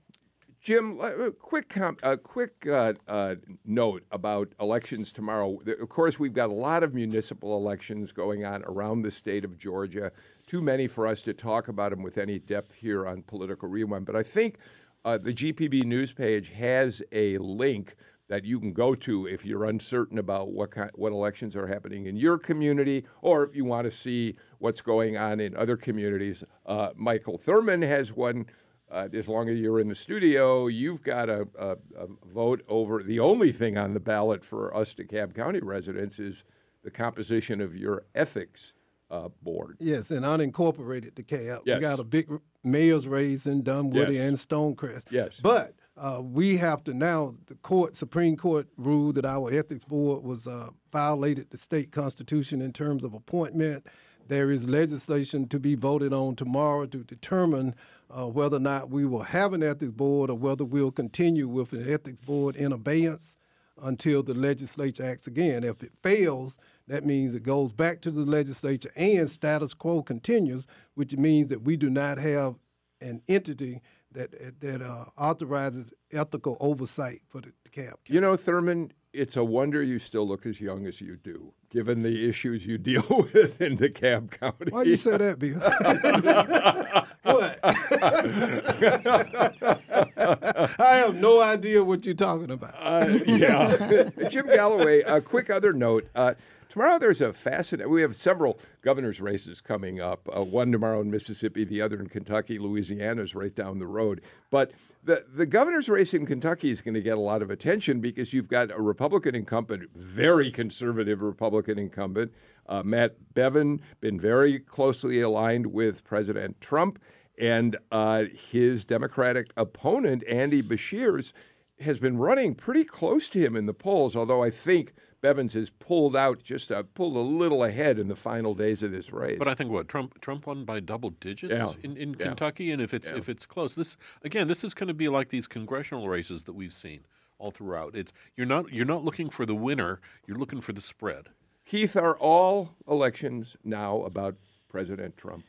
Jim, a quick com- a quick uh, uh, note about elections tomorrow. Of course, we've got a lot of municipal elections going on around the state of Georgia. Too many for us to talk about them with any depth here on Political Rewind. But I think uh, the GPB news page has a link that you can go to if you're uncertain about what kind, what elections are happening in your community, or if you want to see what's going on in other communities. Uh, Michael Thurmond has one. Uh, as long as you're in the studio, you've got a, a, a vote over the only thing on the ballot for us DeKalb County residents is the composition of your ethics uh, board. Yes, and unincorporated DeKalb. Yes. We got a big mayor's race in Dunwoody Yes. and Stonecrest. Yes. But uh, we have to now, the court, Supreme Court ruled that our ethics board was uh, violated the state constitution in terms of appointment. There is legislation to be voted on tomorrow to determine uh, whether or not we will have an ethics board or whether we'll continue with an ethics board in abeyance until the legislature acts again. If it fails, that means it goes back to the legislature and status quo continues, which means that we do not have an entity that that uh, authorizes ethical oversight for the DeKalb. You know, Thurmond, it's a wonder you still look as young as you do, given the issues you deal with in DeKalb County. Why you say that, Bill? what? I have no idea what you're talking about. Uh, yeah. Jim Galloway, a quick other note. Uh, tomorrow there's a fascinating, we have several governor's races coming up. Uh, one tomorrow in Mississippi, the other in Kentucky. Louisiana's right down the road. But the, the governor's race in Kentucky is going to get a lot of attention because you've got a Republican incumbent, very conservative Republican incumbent, uh, Matt Bevin, been very closely aligned with President Trump. And uh, his Democratic opponent, Andy Beshears, has been running pretty close to him in the polls, although I think Bevins has pulled out just uh, pulled a little ahead in the final days of this race. But I think what Trump Trump won by double digits Yeah. in, in Yeah. Kentucky, and if it's Yeah. if it's close, this again, this is going to be like these congressional races that we've seen all throughout. It's you're not you're not looking for the winner, you're looking for the spread. Heath, are all elections now about President Trump?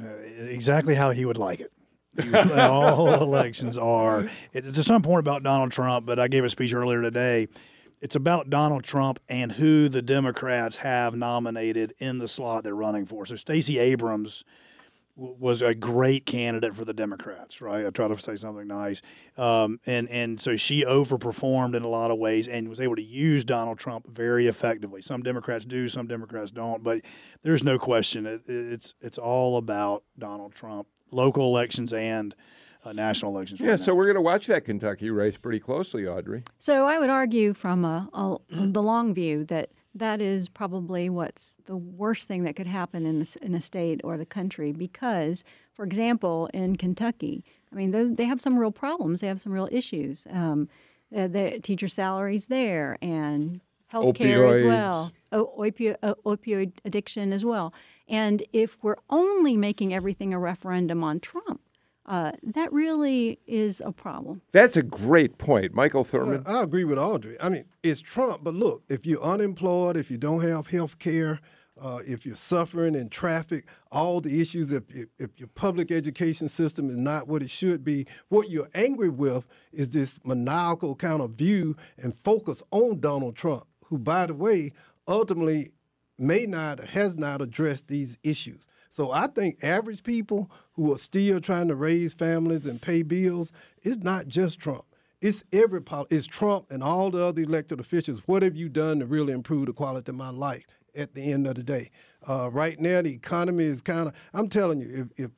Uh, exactly how he would like it. All elections are. It, to some point about Donald Trump, but I gave a speech earlier today. It's about Donald Trump and who the Democrats have nominated in the slot they're running for. So Stacey Abrams was a great candidate for the Democrats, right? I try to say something nice, um, and and so she overperformed in a lot of ways and was able to use Donald Trump very effectively. Some Democrats do, some Democrats don't, but there's no question it, it's it's all about Donald Trump, local elections and uh, national elections. Yeah, right so we're going to watch that Kentucky race pretty closely, Audrey. So I would argue from a, a, the long view that that is probably what's the worst thing that could happen in this in a state or the country because, for example, in Kentucky, I mean those, they have some real problems. They have some real issues. Um, the, the teacher salaries there and health care as well, o- opio- uh, opioid addiction as well. And if we're only making everything a referendum on Trump, uh, that really is a problem. That's a great point, Michael Thurmond. I agree with Audrey. I mean, it's Trump, but look, if you're unemployed, if you don't have health care, uh, if you're suffering in traffic, all the issues, if, if, if your public education system is not what it should be, what you're angry with is this maniacal kind of view and focus on Donald Trump, who, by the way, ultimately may not, has not addressed these issues. So I think average people who are still trying to raise families and pay bills, it's not just Trump. It's every pol- it's Trump and all the other elected officials. What have you done to really improve the quality of my life at the end of the day? Uh, right now, the economy is kind of, I'm telling you, if, if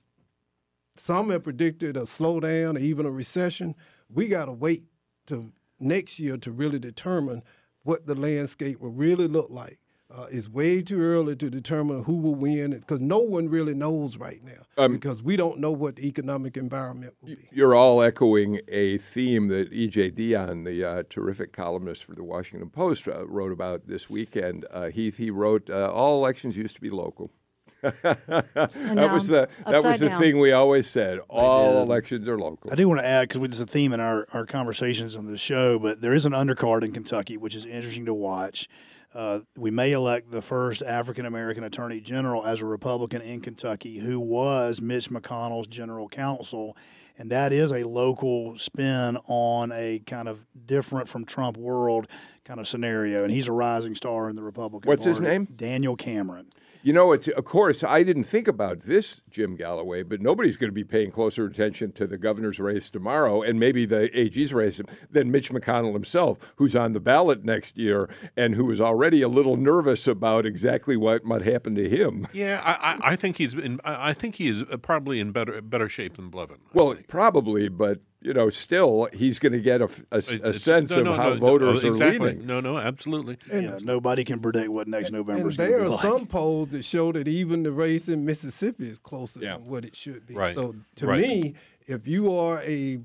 some have predicted a slowdown or even a recession, we got to wait to next year to really determine what the landscape will really look like. Uh, it's way too early to determine who will win because no one really knows right now Um, because we don't know what the economic environment will be. You're all echoing a theme that E.J. Dionne, the uh, terrific columnist for the Washington Post, uh, wrote about this weekend. Uh, Heath, he wrote, uh, "All elections used to be local." that was the that was the down. thing we always said. All elections are local. I do want to add because it's a theme in our, our conversations on the show, but there is an undercard in Kentucky, which is interesting to watch. Uh, we may elect the first African American Attorney General as a Republican in Kentucky, who was Mitch McConnell's general counsel, and that is a local spin on a kind of different from Trump world kind of scenario. And he's a rising star in the Republican. What's his name? Daniel Cameron. You know, it's of course I didn't think about this, Jim Galloway, but nobody's going to be paying closer attention to the governor's race tomorrow and maybe the AG's race than Mitch McConnell himself, who's on the ballot next year and who is already a little nervous about exactly what might happen to him. Yeah, I, I, I think he's in. I I think he is uh, probably in better better shape than Blevin. Well, probably, but you know, still, he's going to get a It's- sense no, of no, how no, voters no, are exactly. leaning. No, no, absolutely. you know, nobody can predict what next November is going to be. there are like. some polls that show that even the race in Mississippi is closer than what it should be. Right. So to Right. me, if you are a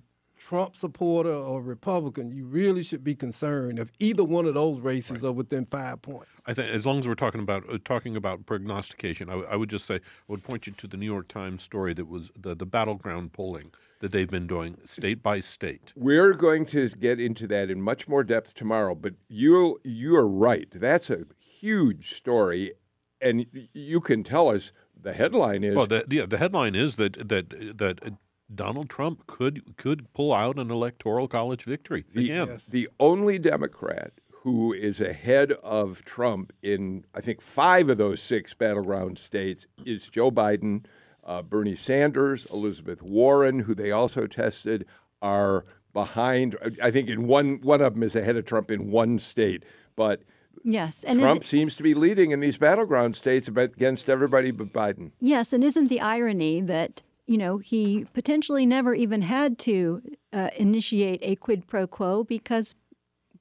Trump supporter or Republican, you really should be concerned if either one of those races are within five points. I think as long as we're talking about uh, talking about prognostication, I, w- I would just say I would point you to the New York Times story that was the, the battleground polling that they've been doing state by state. We're going to get into that in much more depth tomorrow, but you you are right. That's a huge story, and you can tell us the headline is Well, the, the the headline is that that that uh, Donald Trump could could pull out an electoral college victory the, again. the only Democrat who is ahead of Trump in, I think, five of those six battleground states is Joe Biden, uh, Bernie Sanders, Elizabeth Warren, who they also tested, are behind. I think in one one of them is ahead of Trump in one state, but. Yes, and Trump it- seems to be leading in these battleground states against everybody but Biden. Yes, and isn't the irony that you know he potentially never even had to uh, initiate a quid pro quo because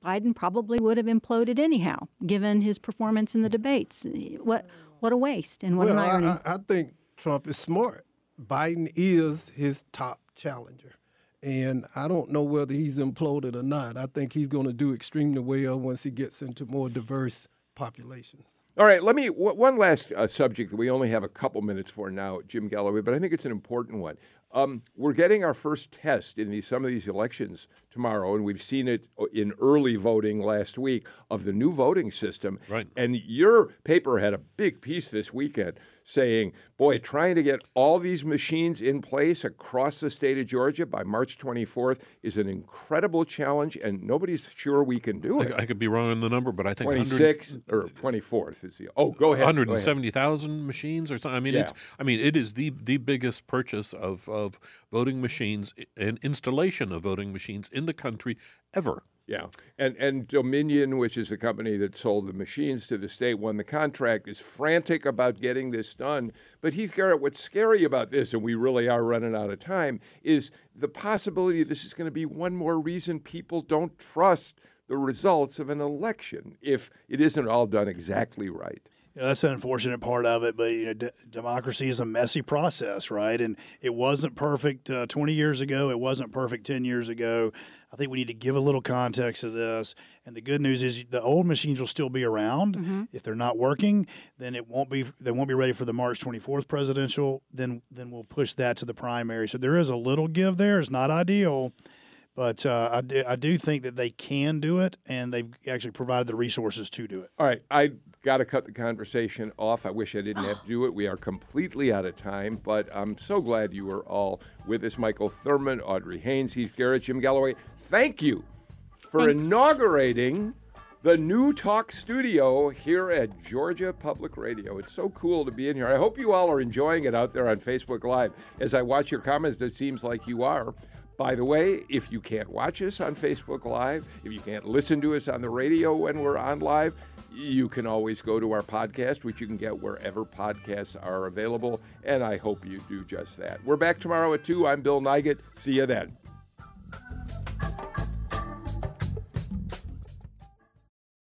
Biden probably would have imploded anyhow, given his performance in the debates. What what a waste and what well, an irony. I, I think Trump is smart. Biden is his top challenger. And I don't know whether he's imploded or not. I think he's going to do extremely well once he gets into more diverse populations. All right, let me w- one last uh, subject that we only have a couple minutes for now, Jim Galloway, but I think it's an important one. Um, we're getting our first test in these, some of these elections tomorrow, and we've seen it uh, in early voting last week of the new voting system. Right. And your paper had a big piece this weekend saying, boy, trying to get all these machines in place across the state of Georgia by March 24th is an incredible challenge, and nobody's sure we can do it. I, I could be wrong on the number, but I think 100 26 or 24th is the. Oh, go ahead. go ahead. 170,000 machines or something. I mean, Yeah. it's. I mean, it is the the biggest purchase of of voting machines and installation of voting machines in the country ever. Yeah, and and Dominion, which is the company that sold the machines to the state, won the contract. Is frantic about getting this done. But Heath Garrett, what's scary about this, and we really are running out of time, is the possibility this is going to be one more reason people don't trust the results of an election if it isn't all done exactly right. You know, that's the unfortunate part of it, but you know, d- democracy is a messy process, right? And it wasn't perfect uh, 20 years ago. It wasn't perfect 10 years ago. I think we need to give a little context to this. And the good news is the old machines will still be around. If they're not working, then it won't be. They won't be ready for the March 24th presidential. Then then we'll push that to the primary. So there is a little give there. It's not ideal. But uh, I, do, I do think that they can do it, and they've actually provided the resources to do it. All right, I got to cut the conversation off. I wish I didn't have to do it. We are completely out of time, but I'm so glad you were all with us. Michael Thurmond, Audrey Haynes, Heath Garrett, Jim Galloway. Thank you for inaugurating the new talk studio here at Georgia Public Radio. It's so cool to be in here. I hope you all are enjoying it out there on Facebook Live. As I watch your comments, it seems like you are. By the way, if you can't watch us on Facebook Live, if you can't listen to us on the radio when we're on live, you can always go to our podcast, which you can get wherever podcasts are available. And I hope you do just that. We're back tomorrow at 2. I'm Bill Nigut. See you then.